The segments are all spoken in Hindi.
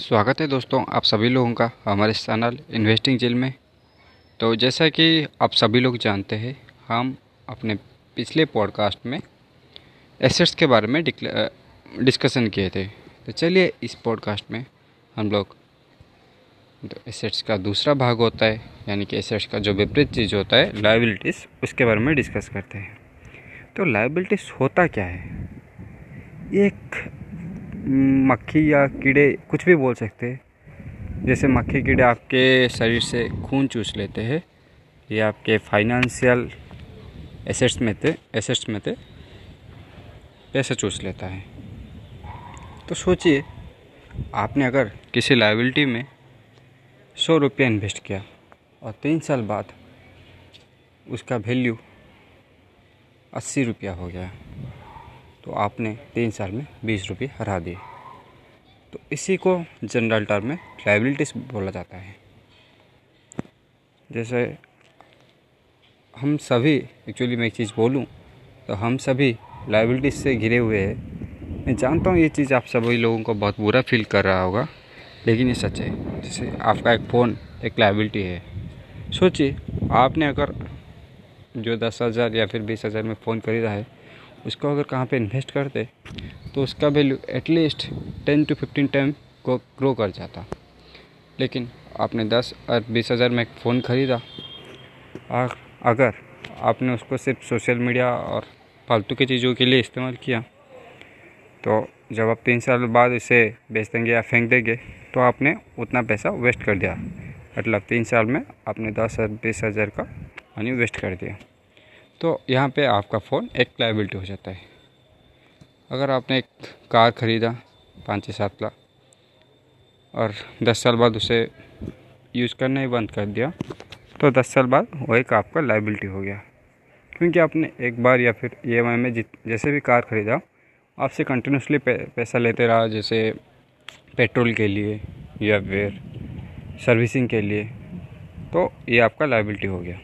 स्वागत है दोस्तों आप सभी लोगों का हमारे चैनल इन्वेस्टिंग जेल में। तो जैसा कि आप सभी लोग जानते हैं, हम अपने पिछले पॉडकास्ट में एसेट्स के बारे में डिस्कशन किए थे। तो चलिए इस पॉडकास्ट में हम लोग तो एसेट्स का दूसरा भाग होता है, यानी कि एसेट्स का जो विपरीत चीज़ होता है लाइबिलिटीज़ उसके बारे में डिस्कस करते हैं। तो लाइबिलिटीज़ होता क्या है? एक मक्खी या कीड़े कुछ भी बोल सकते हैं। जैसे मक्खी, कीड़े आपके शरीर से खून चूस लेते हैं। या आपके फाइनेंशियल एसेट्स में थे एसेट्स में थे। पैसे चूस लेता है। तो सोचिए, आपने अगर किसी लाइबिलिटी में सौ रुपया इन्वेस्ट किया और तीन साल बाद उसका वैल्यू अस्सी रुपया हो गया। तो आपने तीन साल में बीस रुपये हरा दिए। तो इसी को जनरल टर्म में लाइबिलिटीज बोला जाता है। जैसे हम सभी एक्चुअली मैं एक चीज़ बोलूँ तो हम सभी लाइबिलिटीज से घिरे हुए हैं। मैं जानता हूँ ये चीज़ आप सभी लोगों को बहुत बुरा फील कर रहा होगा, लेकिन ये सच है। जैसे आपका एक फ़ोन एक लाइबिलिटी है। सोचिए, आपने अगर जो दस हज़ार या फिर बीस हज़ार में फ़ोन खरीदा है उसको अगर कहाँ पे इन्वेस्ट करते तो उसका value at least ten to fifteen time को ग्रो कर जाता। लेकिन आपने दस और बीस हज़ार में एक फ़ोन ख़रीदा, और अगर आपने उसको सिर्फ़ सोशल मीडिया और फालतू की चीज़ों के लिए इस्तेमाल किया तो जब आप तीन साल बाद इसे बेच देंगे या फेंक देंगे तो आपने उतना पैसा वेस्ट कर दिया। मतलब तीन साल में आपने दस बीस हज़ार का मनी वेस्ट कर दिया। तो यहाँ पे आपका फ़ोन एक लाइबिलिटी हो जाता है। अगर आपने एक कार ख़रीदा, पाँच से सात लाख, और दस साल बाद उसे यूज़ करना ही बंद कर दिया तो दस साल बाद वो एक आपका लाइबिलिटी हो गया। क्योंकि आपने एक बार या फिर ई e में जित, जैसे भी कार ख़रीदा, आपसे कंटिन्यूसली पैसा लेते रहा, जैसे पेट्रोल के लिए या फिर सर्विसिंग के लिए तो ये आपका लाइबिलिटी हो गया।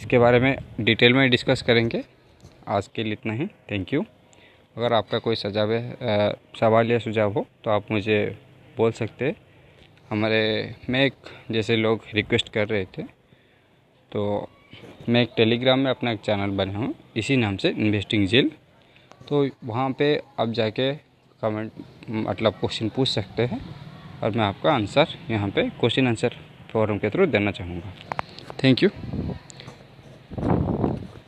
इसके बारे में डिटेल में डिस्कस करेंगे। आज के लिए इतना ही। थैंक यू अगर आपका कोई सजाव सवाल या सुझाव हो तो आप मुझे बोल सकते हमारे मैं एक जैसे लोग रिक्वेस्ट कर रहे थे तो मैं एक टेलीग्राम में अपना एक चैनल बना हूँ। इसी नाम से इन्वेस्टिंग जेल तो वहाँ पे आप जाके कमेंट मतलब क्वेश्चन पूछ सकते हैं और मैं आपका आंसर यहाँ पे क्वेश्चन आंसर फॉरम के थ्रू देना चाहूँगा। Thank you